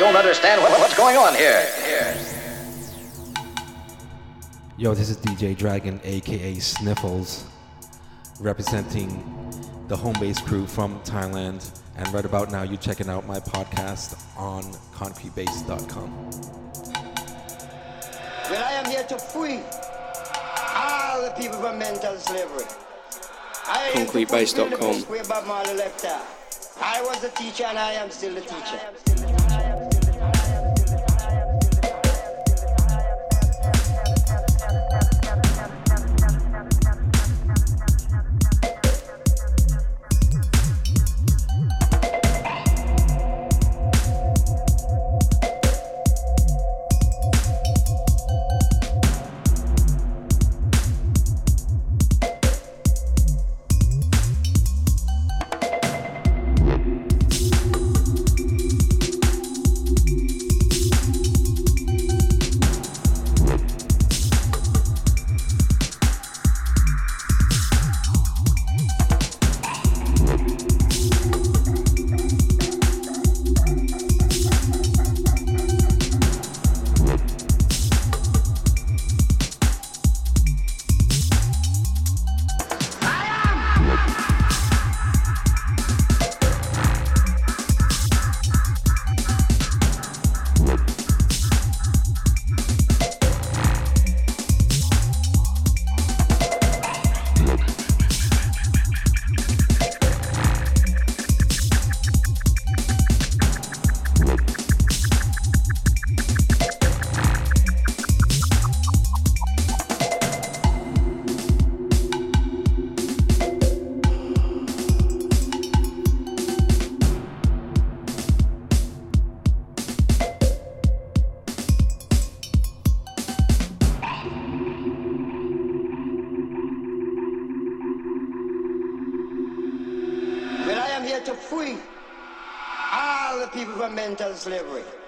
don't understand what, what's going on here. here. Yo, this is DJ Dragon, aka Sniffles, representing the home base crew from Thailand. And right about now, you're checking out my podcast on concretebase.com. Well, I am here to free all the people from mental slavery. Concretebase.com. I was the teacher and I am still the teacher. Slavery.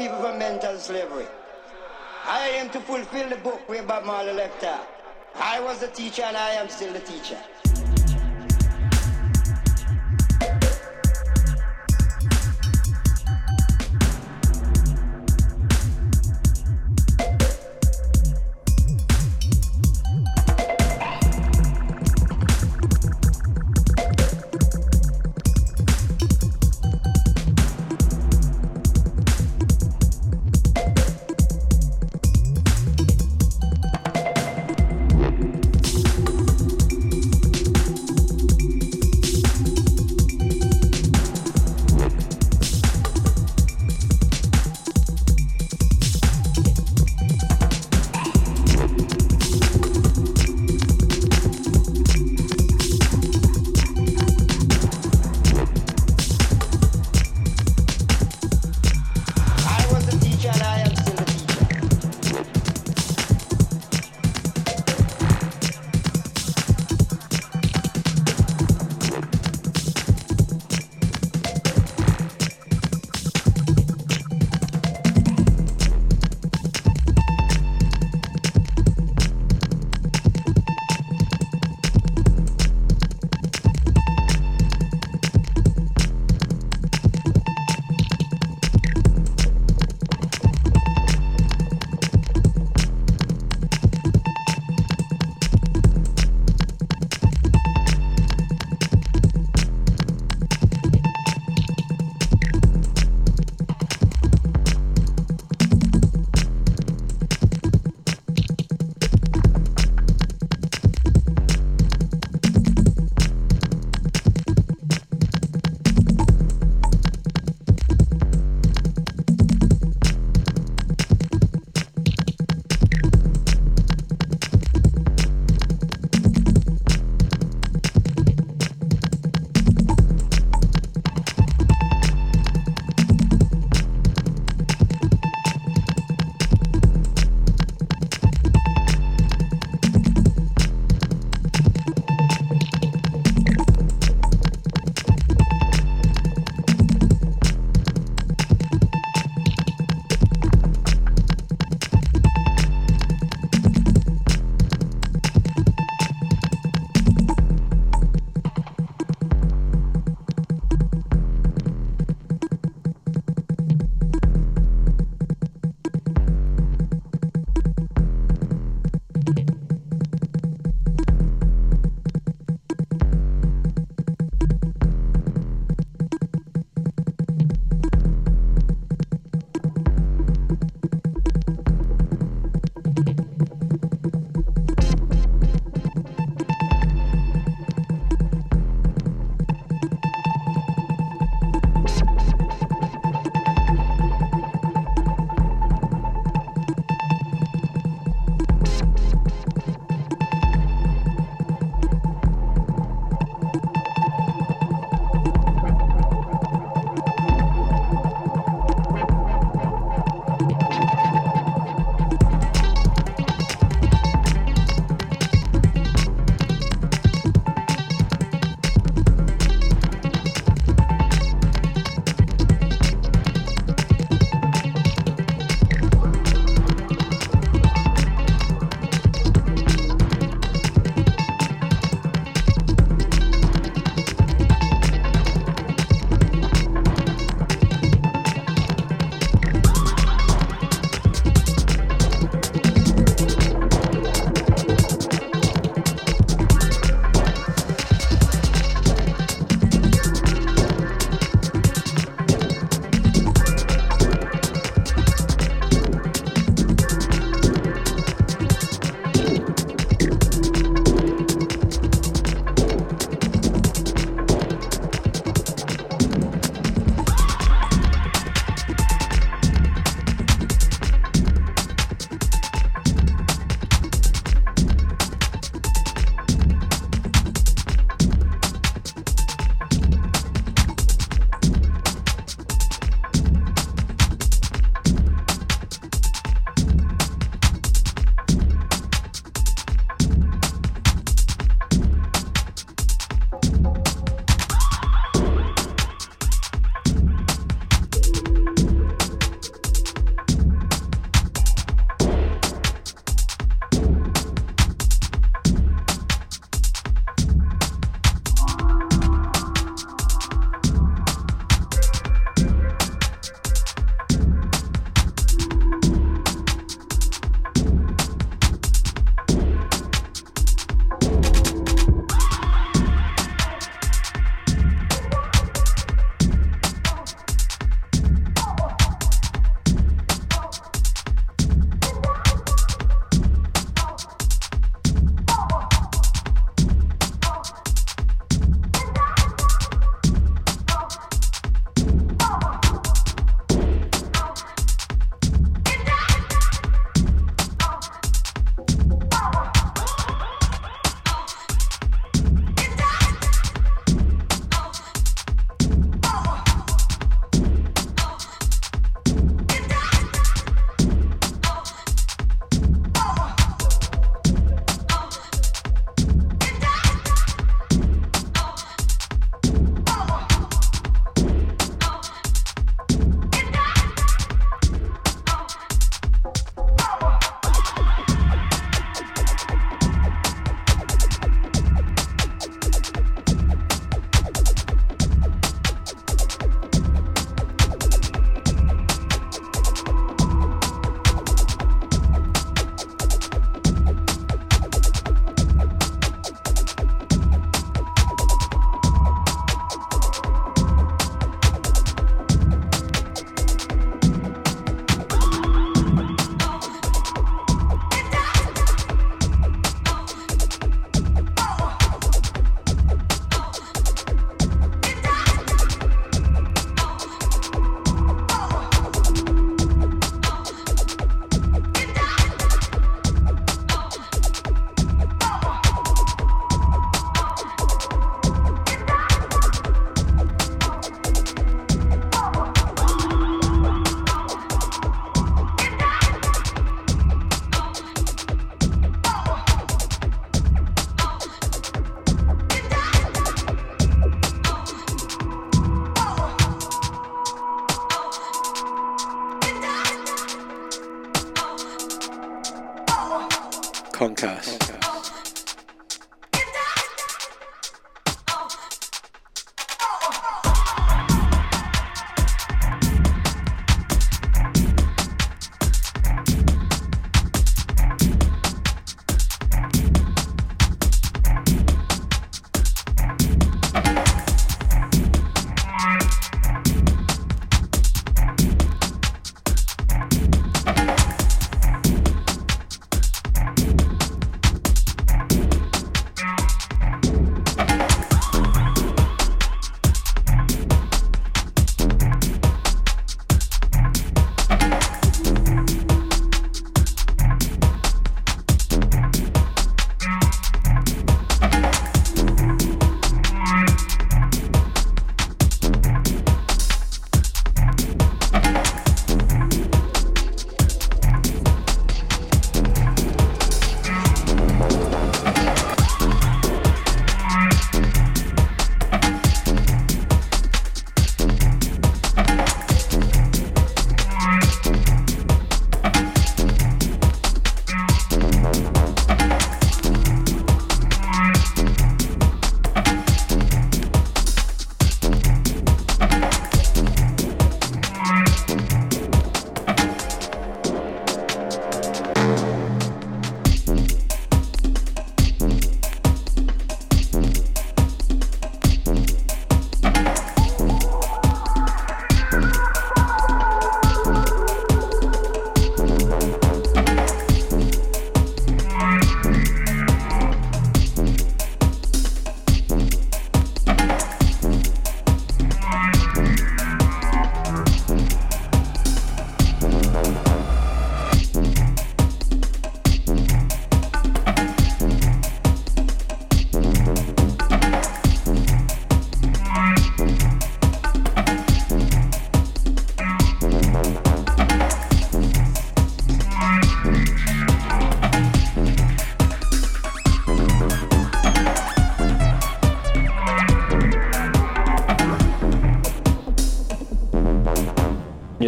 People from mental slavery. I am to fulfill the book where Bob Marley left out. I was the teacher and I am still the teacher.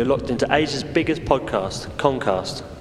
You're locked into Asia's biggest podcast, Concast.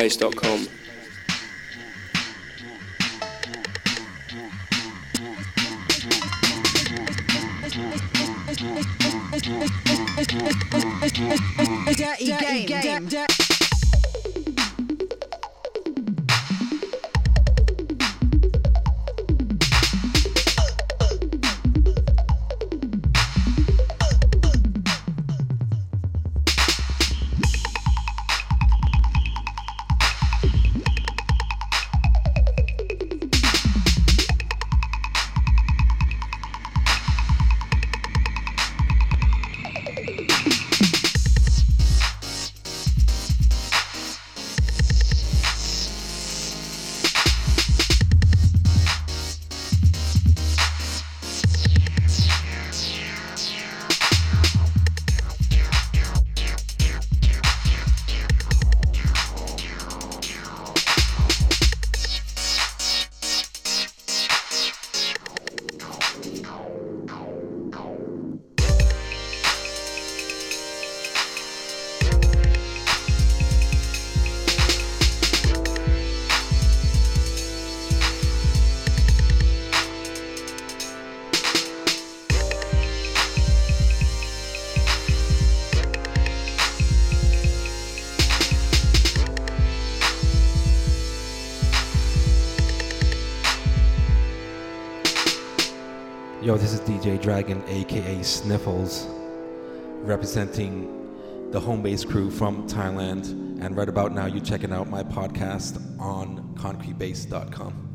concretebase.com. DJ Dragon, aka Sniffles, representing the home base crew from Thailand. And right about now, you're checking out my podcast on concretebase.com.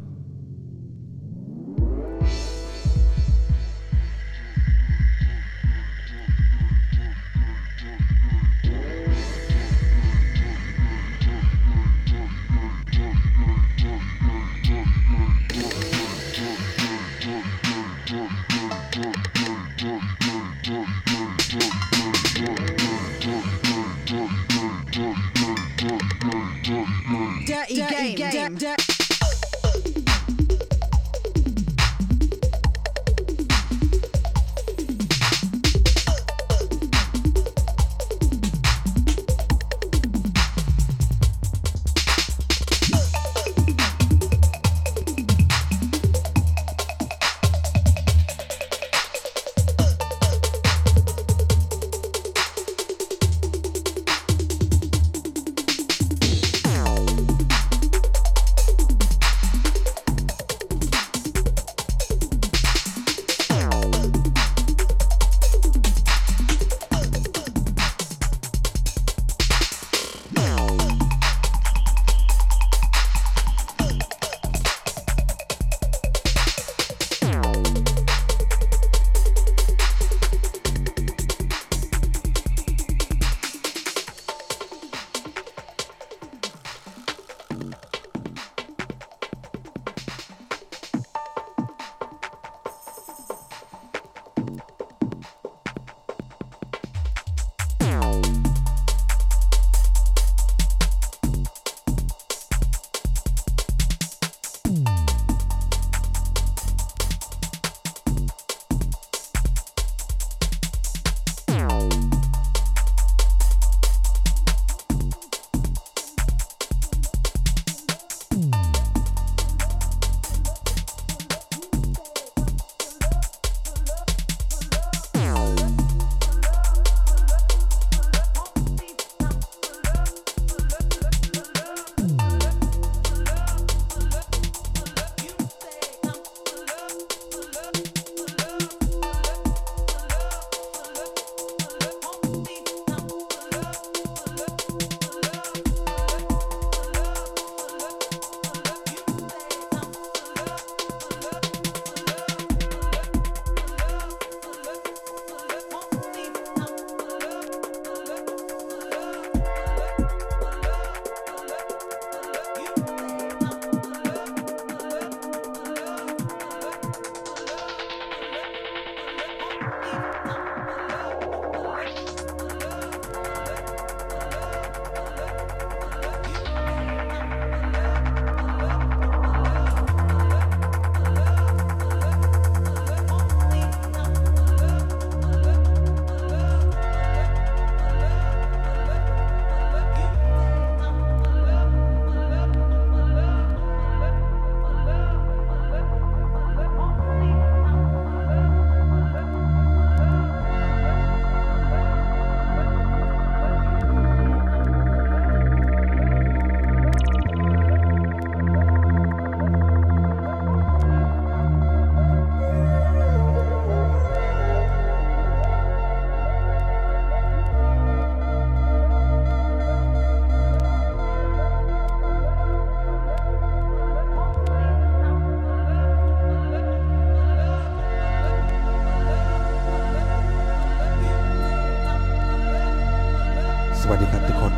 สวัสดีครับทุกคน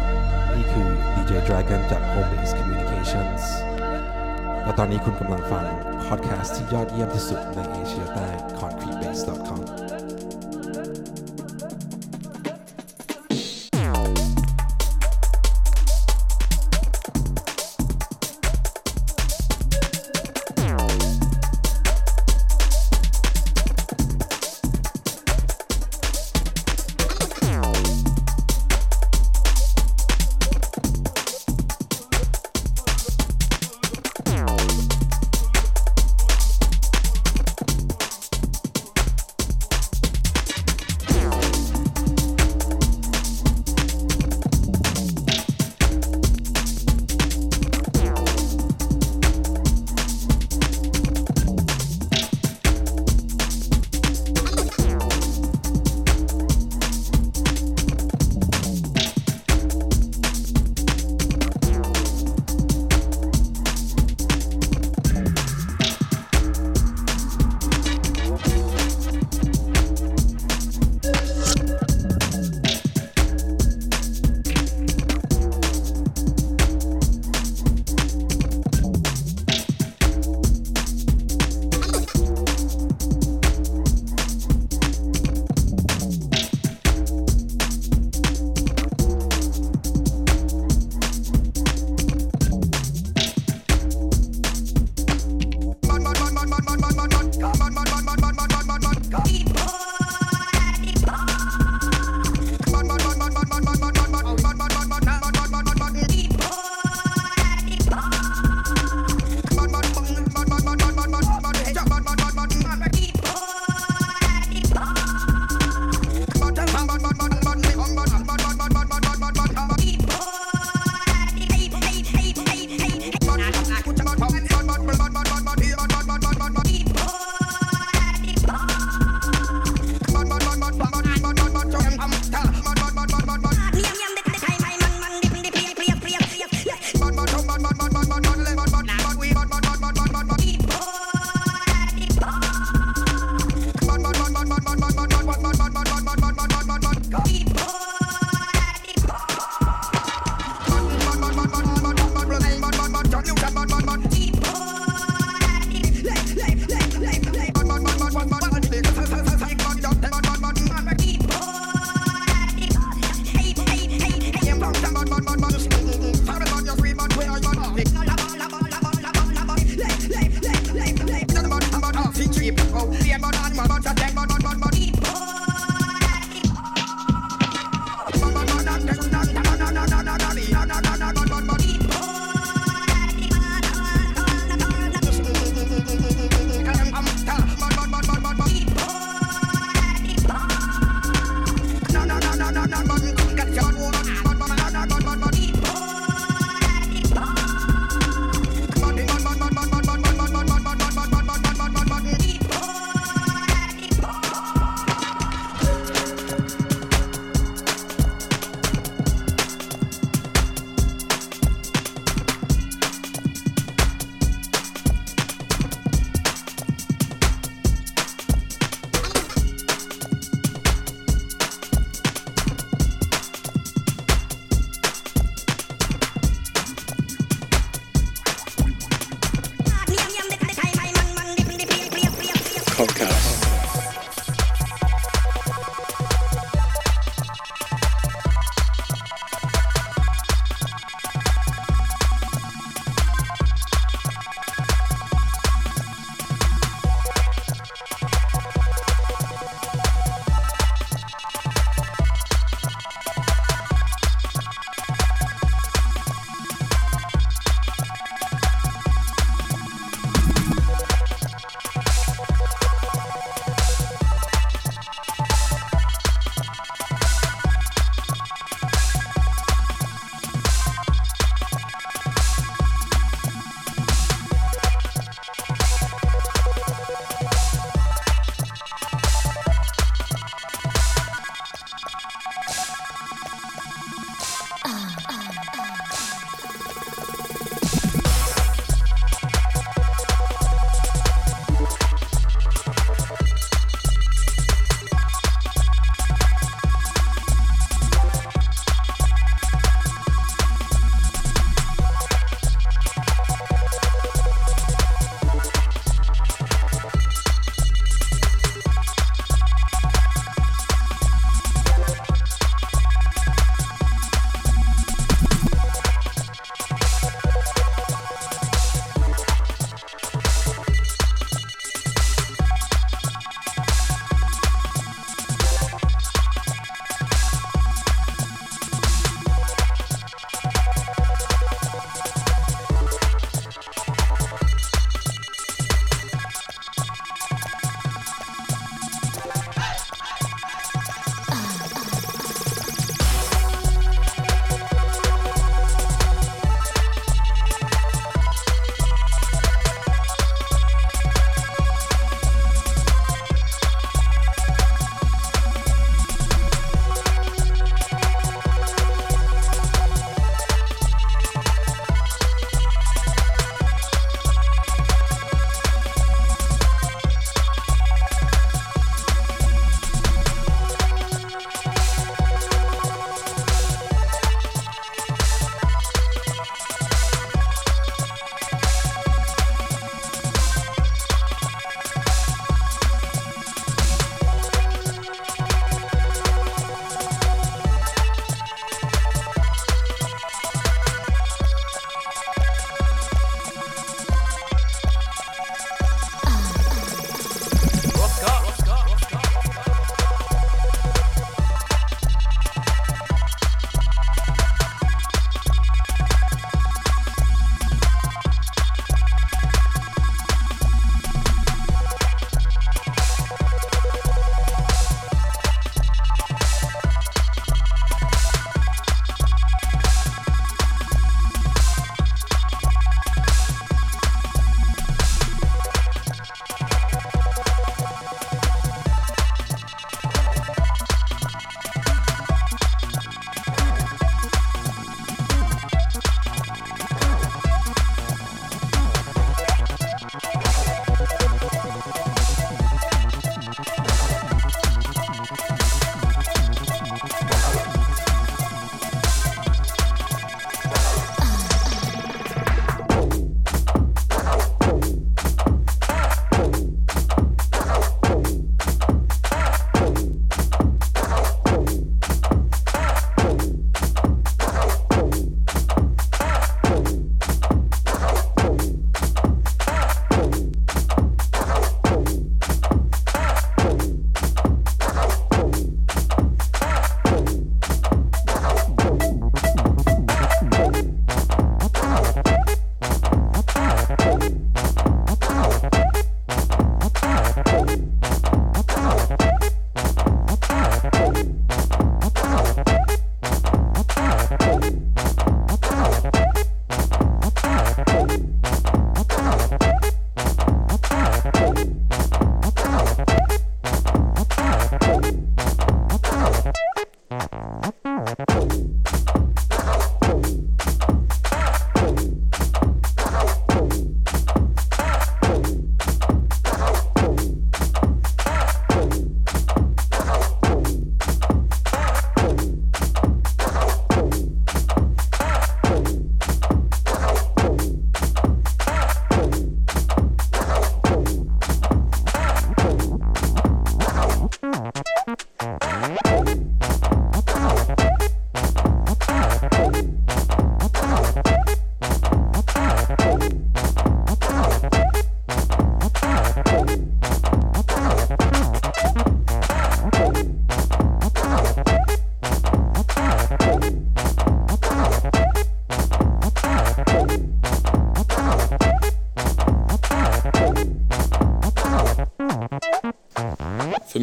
นี่คือ DJ Dragon จาก Home Base Communications และตอนนี้คุณกำลังฟังพอดแคสต์ที่ยอดเยี่ยมที่สุดในเอเชียใต้ concretebase.com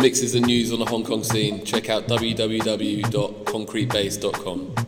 mixes and news on the Hong Kong scene, check out www.concretebase.com.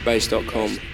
concretebase.com.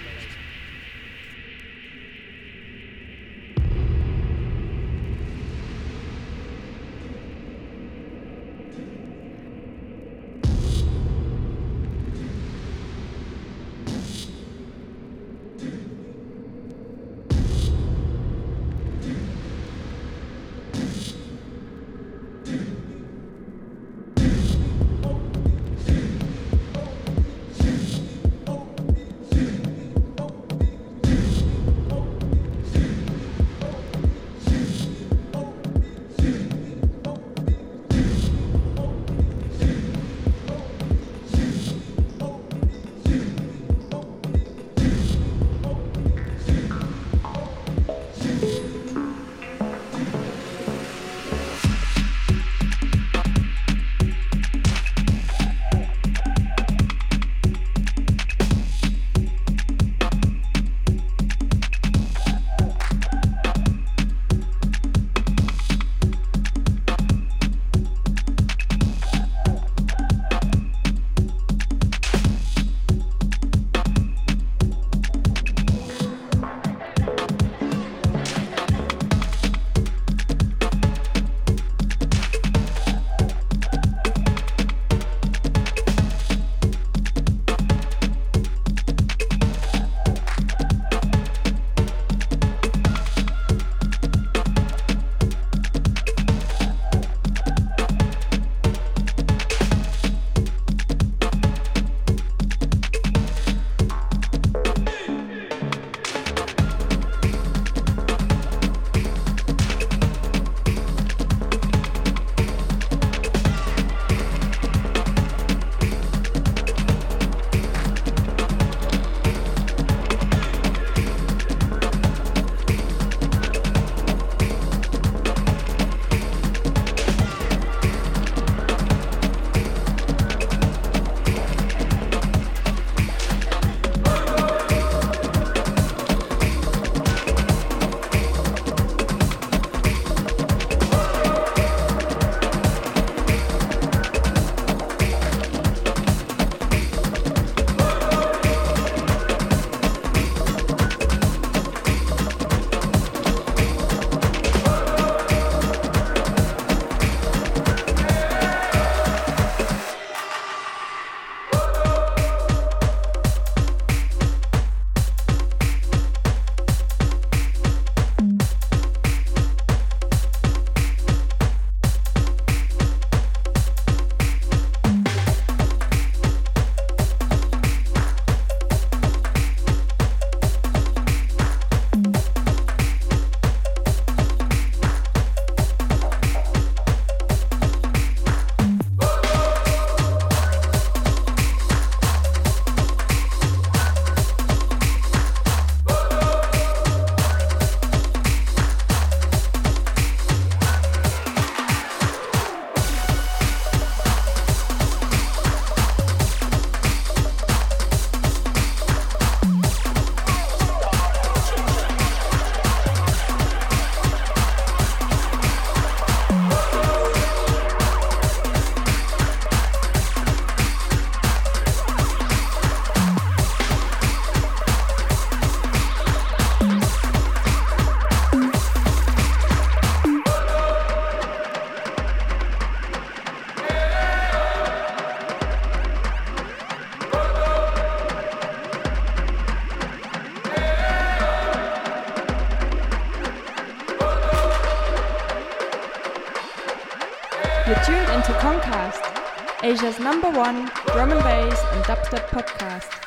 Asia's number one drum and bass and dubstep podcast.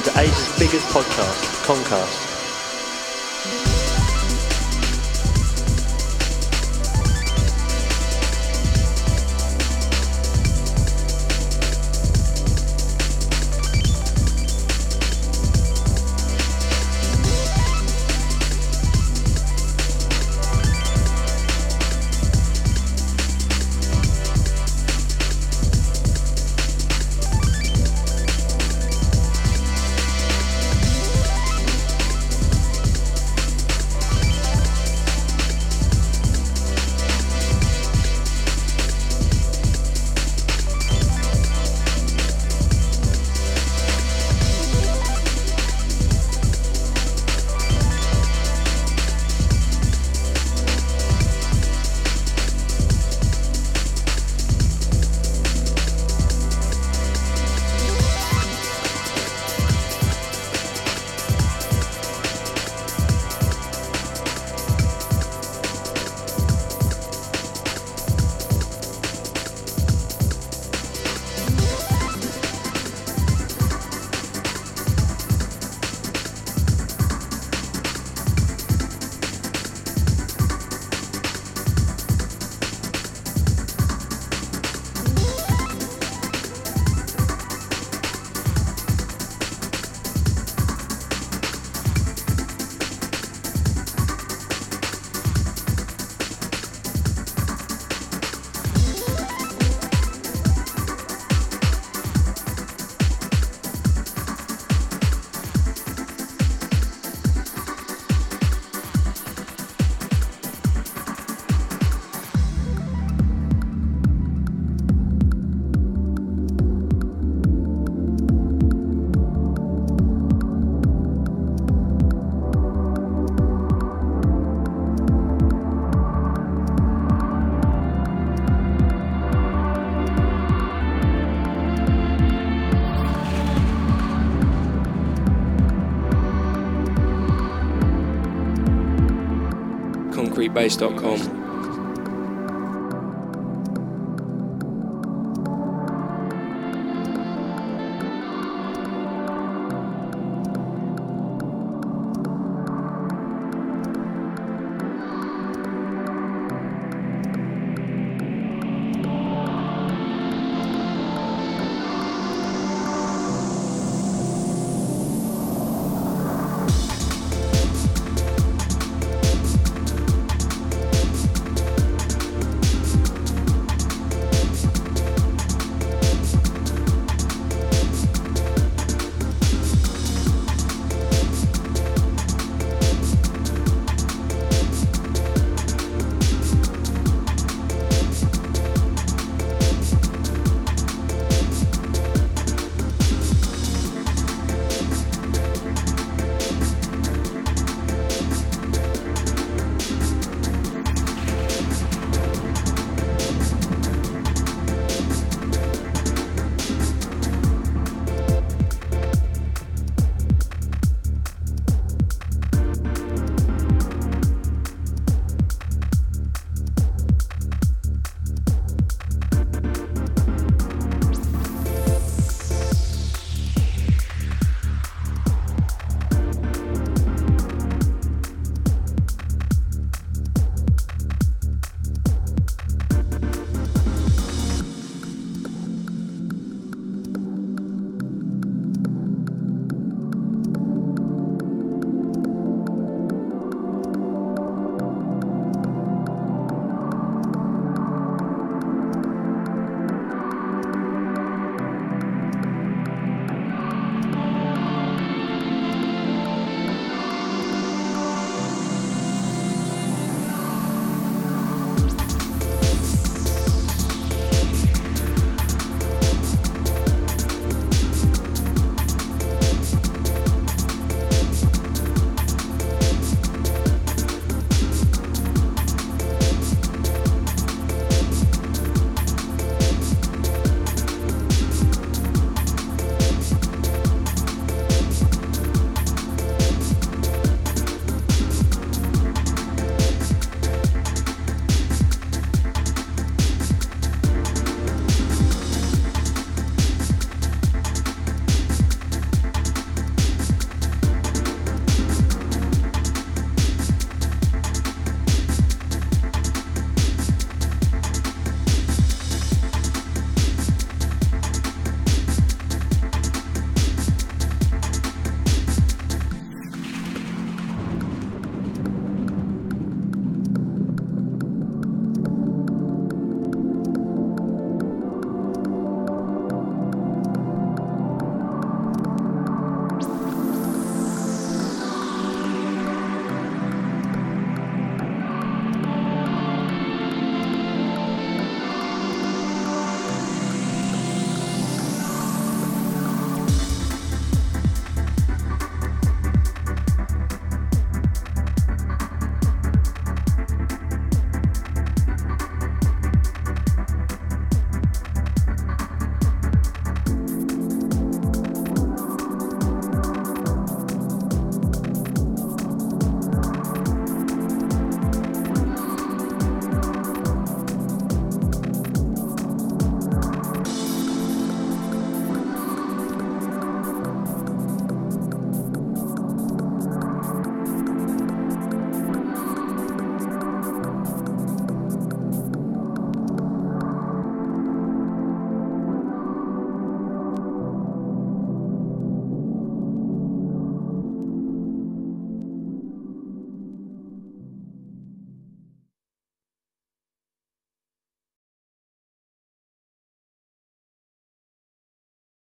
Into Asia's biggest podcast, Concast. concretebase.com.